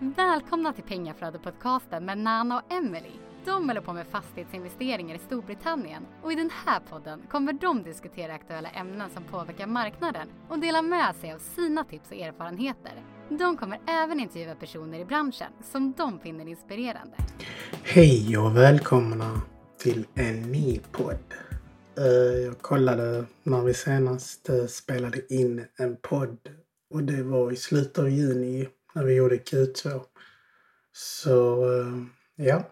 Välkomna till Pengaflödet-podcasten med Nana och Emily. De håller på med fastighetsinvesteringar i Storbritannien och i den här podden kommer de diskutera aktuella ämnen som påverkar marknaden och dela med sig av sina tips och erfarenheter. De kommer även intervjua personer i branschen som de finner inspirerande. Hej och välkomna till en ny podd. Eh, jag kollade när vi senast eh, spelade in en podd och det var i slutet av juni när vi gjorde Q2. Så eh, ja.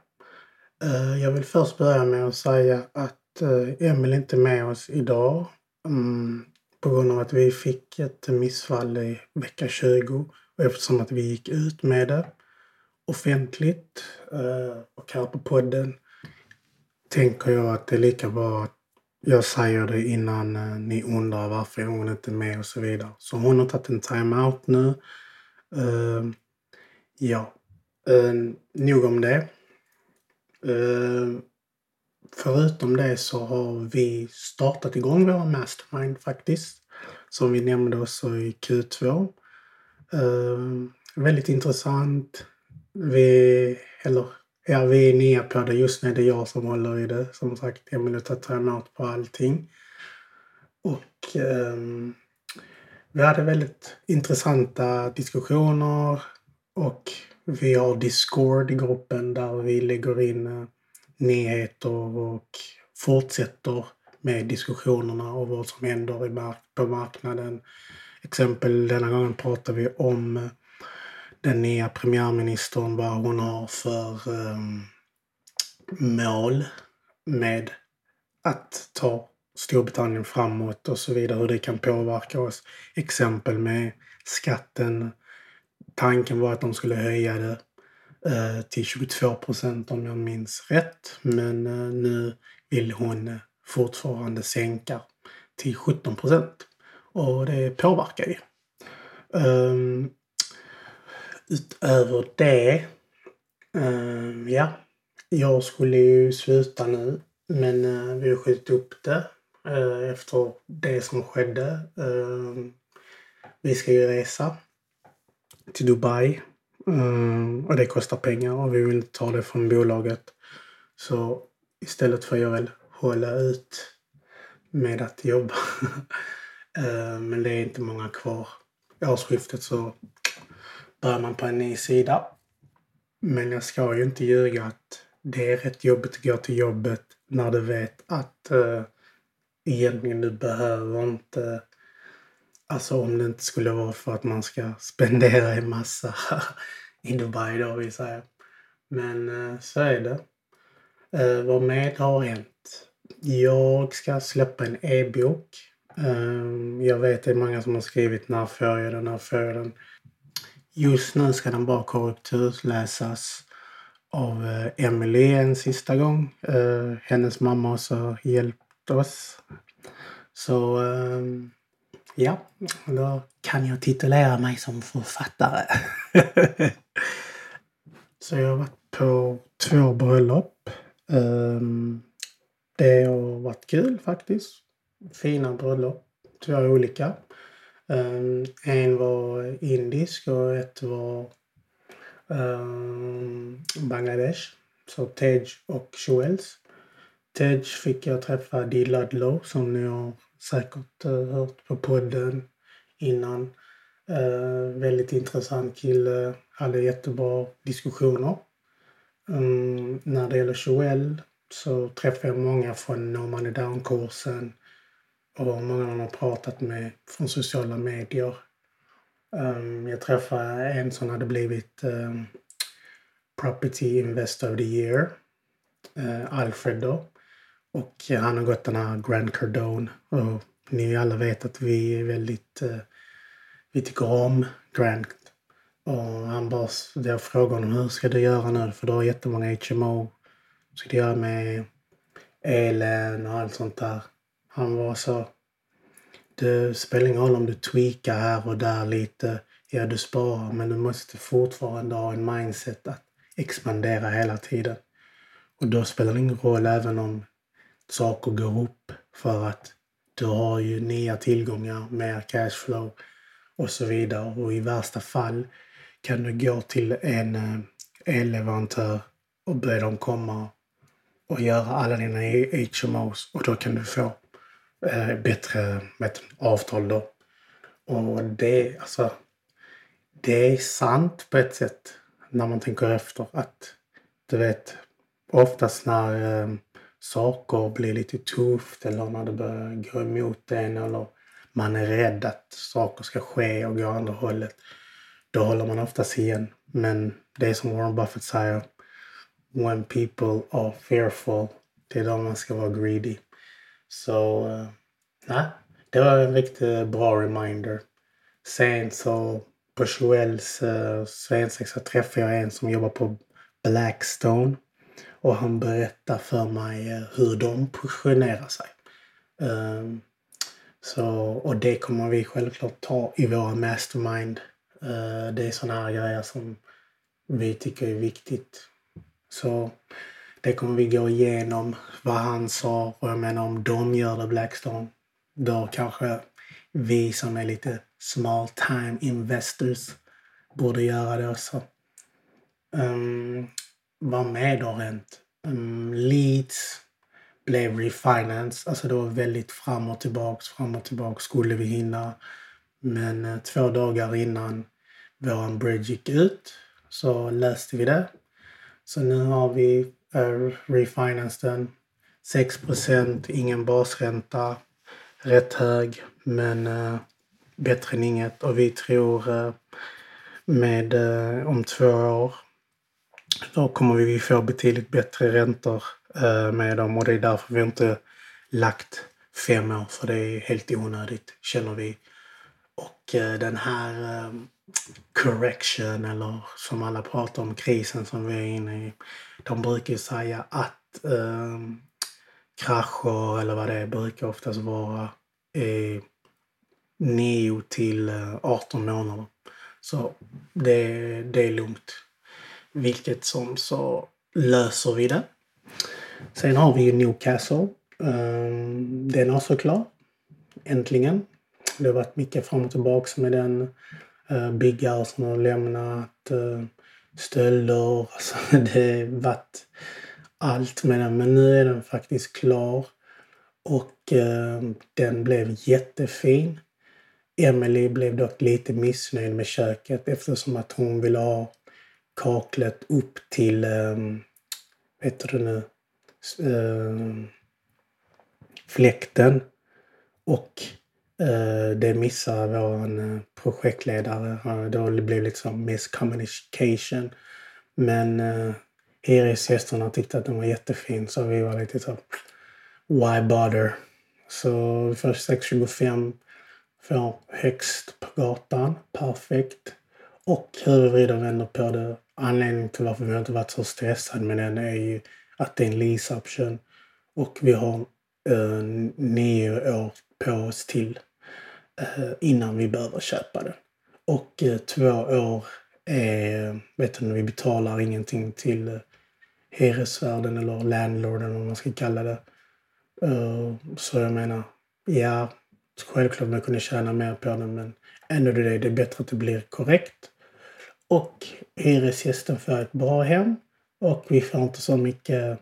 Eh, jag vill först börja med att säga att eh, Emil inte är med oss idag. Mm, på grund av att vi fick ett missfall i vecka 20 och eftersom att vi gick ut med det offentligt eh, och här på podden tänker jag att det är lika bra att jag säger det innan ni undrar varför hon inte är med och så vidare. Så hon har tagit en time-out nu. Uh, ja, uh, nog om det. Uh, förutom det så har vi startat igång vår mastermind faktiskt. Som vi nämnde också i Q2. Uh, väldigt intressant. Vi, eller ja, vi är nya på det. Just nu är det jag som håller i det. Som sagt, Emelie tar time-out på allting. Och um, vi hade väldigt intressanta diskussioner och vi har Discord i gruppen där vi lägger in eh, nyheter och fortsätter med diskussionerna och vad som händer i mark- på marknaden. Exempel denna gången pratar vi om eh, den nya premiärministern, vad hon har för um, mål med att ta Storbritannien framåt och så vidare, hur det kan påverka oss. Exempel med skatten. Tanken var att de skulle höja det eh, till 22 procent om jag minns rätt. Men eh, nu vill hon fortfarande sänka till 17 procent. Och det påverkar ju. Um, utöver det, um, ja, jag skulle ju sluta nu. Men uh, vi har skjutit upp det eh, efter det som skedde. Eh, vi ska ju resa till Dubai. eh, och det kostar pengar och vi vill inte ta det från bolaget. Så istället får jag väl hålla ut med att jobba. Eh, men det är inte många kvar. I årsskiftet så börjar man på en ny sida. Men jag ska ju inte ljuga att det är rätt jobbigt att gå till jobbet när du vet att uh, egentligen du behöver inte... Alltså om det inte skulle vara för att man ska spendera en massa i Dubai då vill säga. Men eh, så är det. Uh, vad mer har hänt? Jag ska släppa en e-bok. Uh, jag vet det är många som har skrivit när får jag den, när får jag den. Just nu ska den bara korrekturläsas av eh, Emily en sista gång. Eh, hennes mamma har så hjälpt oss. Så eh, ja, då kan jag titulera mig som författare. Så jag har varit på två bröllop. Ehm, det har varit kul faktiskt. Fina bröllop. Två olika. Um, en var indisk och ett var um, Bangladesh. Så Tej och Shoels. Tedge fick jag träffa Dee Ludlow som ni har säkert eh, hört på podden innan. Eh, väldigt intressant kille. Hade jättebra diskussioner. Um, när det gäller Joel så träffade jag många från No Money Down-kursen och många man har pratat med från sociala medier. Um, jag träffade en som hade blivit um, Property Investor of the Year, uh, Alfred då. Och eh, han har gått den här Grand Cardone och ni alla vet att vi är väldigt, Eh, vi tycker om Grand. Och han bara, jag frågade honom hur ska du göra nu? För du har jättemånga HMO. Hur ska du göra med elen och allt sånt där? Han var så, det spelar ingen roll om du tweakar här och där lite. Ja, du sparar, men du måste fortfarande ha en mindset att expandera hela tiden. Och då spelar det ingen roll även om saker går upp för att du har ju nya tillgångar, mer cashflow och så vidare. Och i värsta fall kan du gå till en eh, elleverantör och be dem komma och göra alla dina HMOs och då kan du få eh, bättre vet, avtal då. Och det, alltså, det är sant på ett sätt när man tänker efter att du vet oftast när eh, saker blir lite tufft eller när det börjar gå emot en eller man är rädd att saker ska ske och gå andra hållet. Då håller man oftast igen. Men det är som Warren Buffett säger. When people are fearful, det är då man ska vara greedy. Så, uh, nej. Det var en riktigt bra reminder. Sen så på Joels uh, svensexa träffade jag en som jobbar på Blackstone. Och han berättar för mig eh, hur de positionerar sig. Ehm, så, och det kommer vi självklart ta i våra mastermind. Eh, det är sådana här grejer som vi tycker är viktigt. Så det kommer vi gå igenom vad han sa och jag menar om de gör det Blackstone då kanske vi som är lite small time investors borde göra det också. Um, var med då rent? Um, Leeds blev refinance. Alltså det var väldigt fram och tillbaks, fram och tillbaks skulle vi hinna. Men eh, två dagar innan våran bridge gick ut så läste vi det. Så nu har vi eh, refinance den. 6% ingen basränta. Rätt hög, men eh, bättre än inget. Och vi tror eh, med eh, om två år då kommer vi få betydligt bättre räntor eh, med dem och det är därför vi inte lagt fem år för det är helt onödigt känner vi. Och eh, den här eh, correction eller som alla pratar om krisen som vi är inne i. De brukar ju säga att eh, krascher eller vad det är brukar oftast vara eh, 9 till 18 månader. Så det, det är lugnt. Vilket som så löser vi det. Sen har vi ju Newcastle. Ehm, den är också klar. Äntligen. Det har varit mycket fram och tillbaka med den. Ehm, byggare som har lämnat. Ehm, stölder. Alltså, det har varit allt med den. Men nu är den faktiskt klar. Och den blev jättefin. Emily blev dock lite missnöjd med köket eftersom att hon ville ha kaklet upp till, um, heter det nu, um, fläkten och uh, det missar vår eh, projektledare. Eh, det blev liksom miscommunication. Men uh, hyresgästerna tyckte att den var jättefin så vi var lite så why bother? Så vi får 625 får högst på gatan. Perfekt. Och hur vi vrider och vänder på det, anledningen till varför vi inte varit så stressade med den är ju att det är en lease option. Och vi har eh, nio år på oss till eh, innan vi behöver köpa den. Och eh, två år är, vet du, vi betalar ingenting till eh, hyresvärden eller landlorden om man ska kalla det. Eh, så jag menar, ja, självklart man kunde tjäna mer på den men ändå det, det är bättre att det blir korrekt. Och hyresgästen får ett bra hem och vi får inte så mycket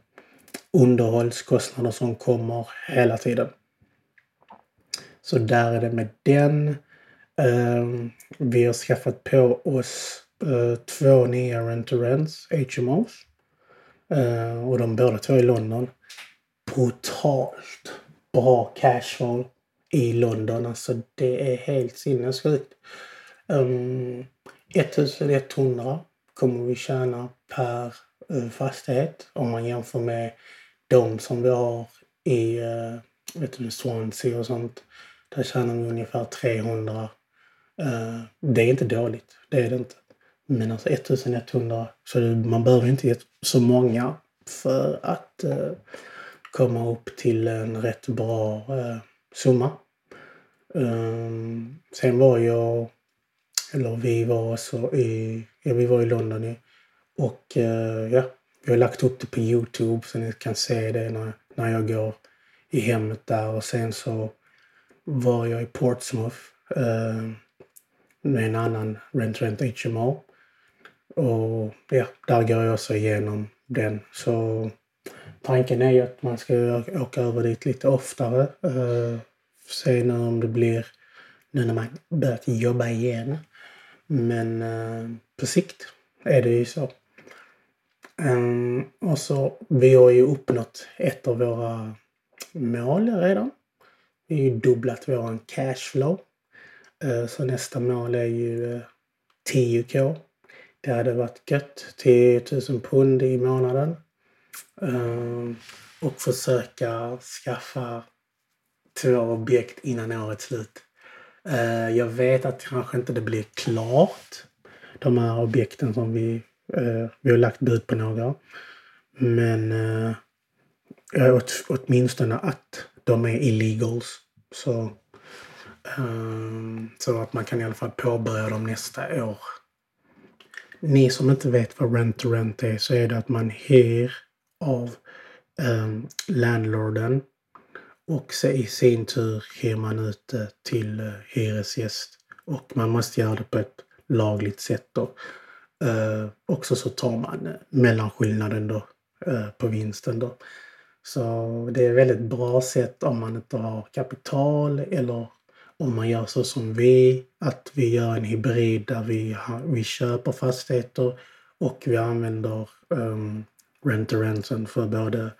underhållskostnader som kommer hela tiden. Så där är det med den. Ehm, vi har skaffat på oss eh, två nya rent-to-rents, HMOs. Ehm, och de båda två i London. Brutalt bra cashflow i London. Alltså det är helt sinnessjukt. Ehm, 1100 kommer vi tjäna per eh, fastighet om man jämför med de som vi har i eh, vet du, Swansea och sånt. Där tjänar vi ungefär 300. Eh, det är inte dåligt, det är det inte. Men alltså 1100, så man behöver inte så många för att komma upp till en rätt bra summa. Sen var jag, eller vi var också i, ja, vi var i London i och eh, ja, vi har lagt upp det på Youtube så ni kan se det när, när jag går i hemmet där. Och sen så var jag i Portsmouth eh, med en annan Rent Rent HMO. Och ja, där går jag också igenom den. Så tanken är ju att man ska åka över dit lite oftare. Uh, se nu om det blir nu när man börjat jobba igen. Men eh, på sikt är det ju så. Um, och så, vi har ju uppnått ett av våra mål redan. Vi har ju dubblat våran cashflow. Uh, eh, så nästa mål är ju eh, uh, 10k. Det hade varit gött. 10 000 pund i månaden. Uh, och försöka skaffa två objekt innan årets slut. Eh, jag vet att kanske inte det blir klart. De här objekten som vi Eh, vi har lagt bud på några. Men eh, åt, åtminstone att de är illegals. Så, eh, så att man kan i alla fall påbörja dem nästa år. Ni som inte vet vad rent to rent är så är det att man hyr av eh, landlorden och så i sin tur hyr man ut det till eh, hyresgäst. Och man måste göra det på ett lagligt sätt då. Eh, också så tar man eh, mellanskillnaden då eh, på vinsten då. Så det är ett väldigt bra sätt om man inte har kapital eller om man gör så som vi, att vi gör en hybrid där vi, har, vi köper fastigheter och vi använder ehm, um, rent to renten för både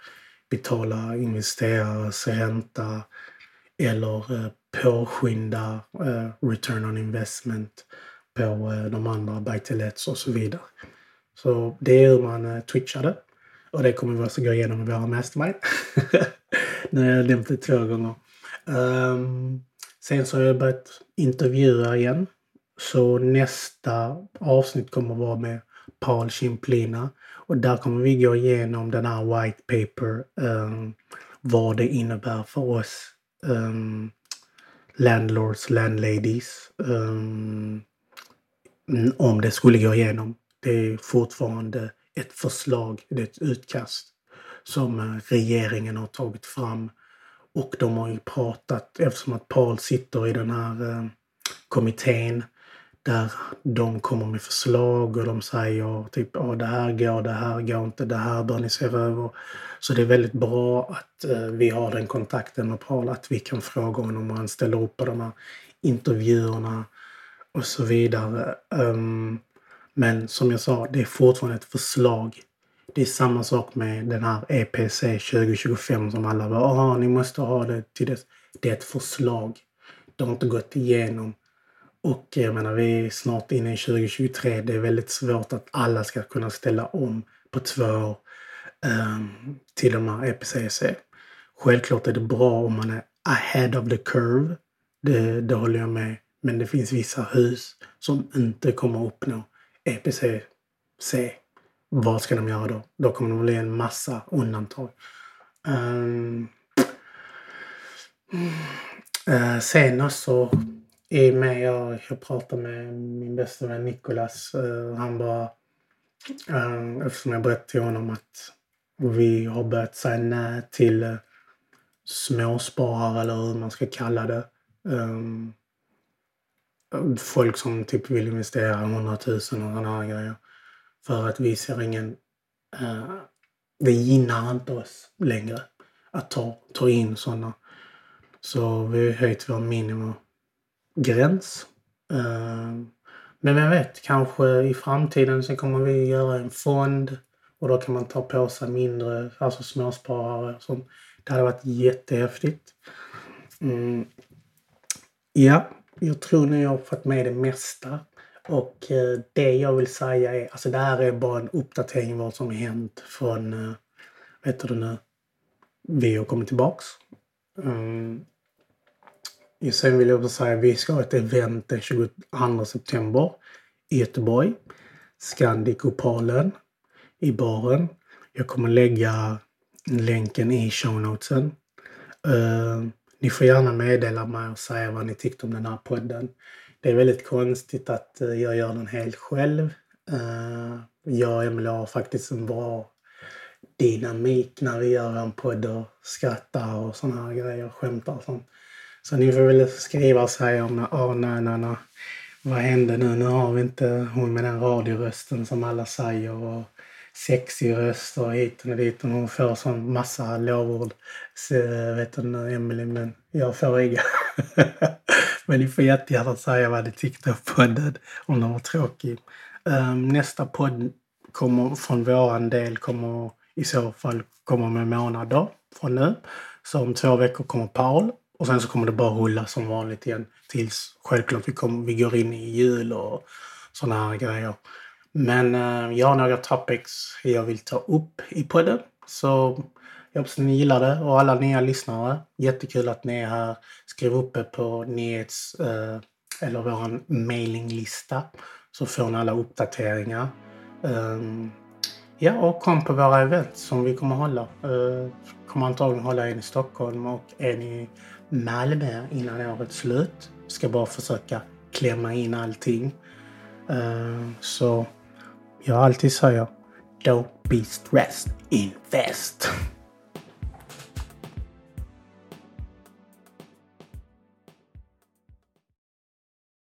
betala investerares ränta eller eh, påskynda eh, return on investment på eh, de andra buy och så vidare. Så det är hur man twitchade. Och det kommer vi också gå igenom i våra mastermind. nu har jag nämnt det två gånger. Um, sen så har jag börjat intervjua igen. Så nästa avsnitt kommer vara med Paul Chimplina. Och där kommer vi gå igenom den här white paper. Um, vad det innebär för oss um, landlords, landladies. Um, om det skulle gå igenom. Det är fortfarande ett förslag, det är ett utkast som eh, regeringen har tagit fram. Och de har ju pratat, eftersom att Paul sitter i den här eh, kommittén där de kommer med förslag och de säger typ ja det här går, det här går inte, det här bör ni se över. Så det är väldigt bra att eh, vi har den kontakten med Paul, att vi kan fråga honom och han ställer upp på de här intervjuerna och så vidare. Um, men som jag sa, det är fortfarande ett förslag. Det är samma sak med den här EPC 2025 som alla var ah, ni måste ha det till dess. Det är ett förslag. Det har inte gått igenom. Och jag menar, vi är snart inne i 2023. Det är väldigt svårt att alla ska kunna ställa om på två år um, till de här EPCC. Självklart är det bra om man är ahead of the curve. Det, det håller jag med men det finns vissa hus som inte kommer uppnå EPCC. Vad ska de göra då? Då kommer det bli en massa undantag. Ehm, ehm, um, uh, sen också i och med jag, jag pratade med min bästa vän Nikolas. Uh, eh, han bara, Uh, eftersom jag berättade till honom att vi har börjat säga nej till uh, småsparare eller hur man ska kalla det. Um, folk som typ vill investera 100 000 och sådana här grejer. För att vi ser ingen... Uh, det gynnar inte oss längre att ta, ta in sådana. Så vi har höjt vår minimum gräns. Eh, men vem vet, kanske i framtiden så kommer vi göra en fond och då kan man ta på sig mindre, alltså småsparare. Som, det hade varit jättehäftigt. Mm. Ja, jag tror nu jag har fått med det mesta. Och eh, det jag vill säga är, alltså det här är bara en uppdatering vad som har hänt från, eh, vet du nu, vi har kommit tillbaks. Mm sen vill jag också säga, vi ska ha ett event den 22 september i Göteborg. Scandic Opalen i baren. Jag kommer lägga länken i shownotesen. Uh, eh, ni får gärna meddela mig och säga vad ni tyckte om den här podden. Det är väldigt konstigt att eh, jag gör den helt själv. Uh, jag och Emelie har faktiskt en bra dynamik när vi gör en podd och skrattar och sådana här grejer, skämtar och sånt. Så ni får väl skriva och säga om oh, nej, nej, nej. vad hände nu? Nu har vi inte hon med den radiorösten som alla säger och sexig röst och hit och dit och hon får sån massa lovord. Så, eh, vet du nu Emelie, men jag får inga. men ni får jättegärna säga vad ni tyckte om podden, om den var tråkig. Um, nästa podd kommer från våran del kommer i så fall komma med månader från nu. Så om två veckor kommer Paul och sen så kommer det bara rulla som vanligt igen tills självklart vi, kommer, vi går in i jul och sådana här grejer. Men eh, jag har några topics jag vill ta upp i podden. Så jag hoppas ni gillar det och alla nya lyssnare. Jättekul att ni är här. Skriv upp er på nyhets eh, eller vår mailinglista så får ni alla uppdateringar. Um, ja, och kom på våra event som vi kommer hålla. Uh, kommer antagligen hålla en i Stockholm och en i Malmö innan årets slut. Ska bara försöka klämma in allting. Uh, så jag alltid säger Don't be stressed, invest!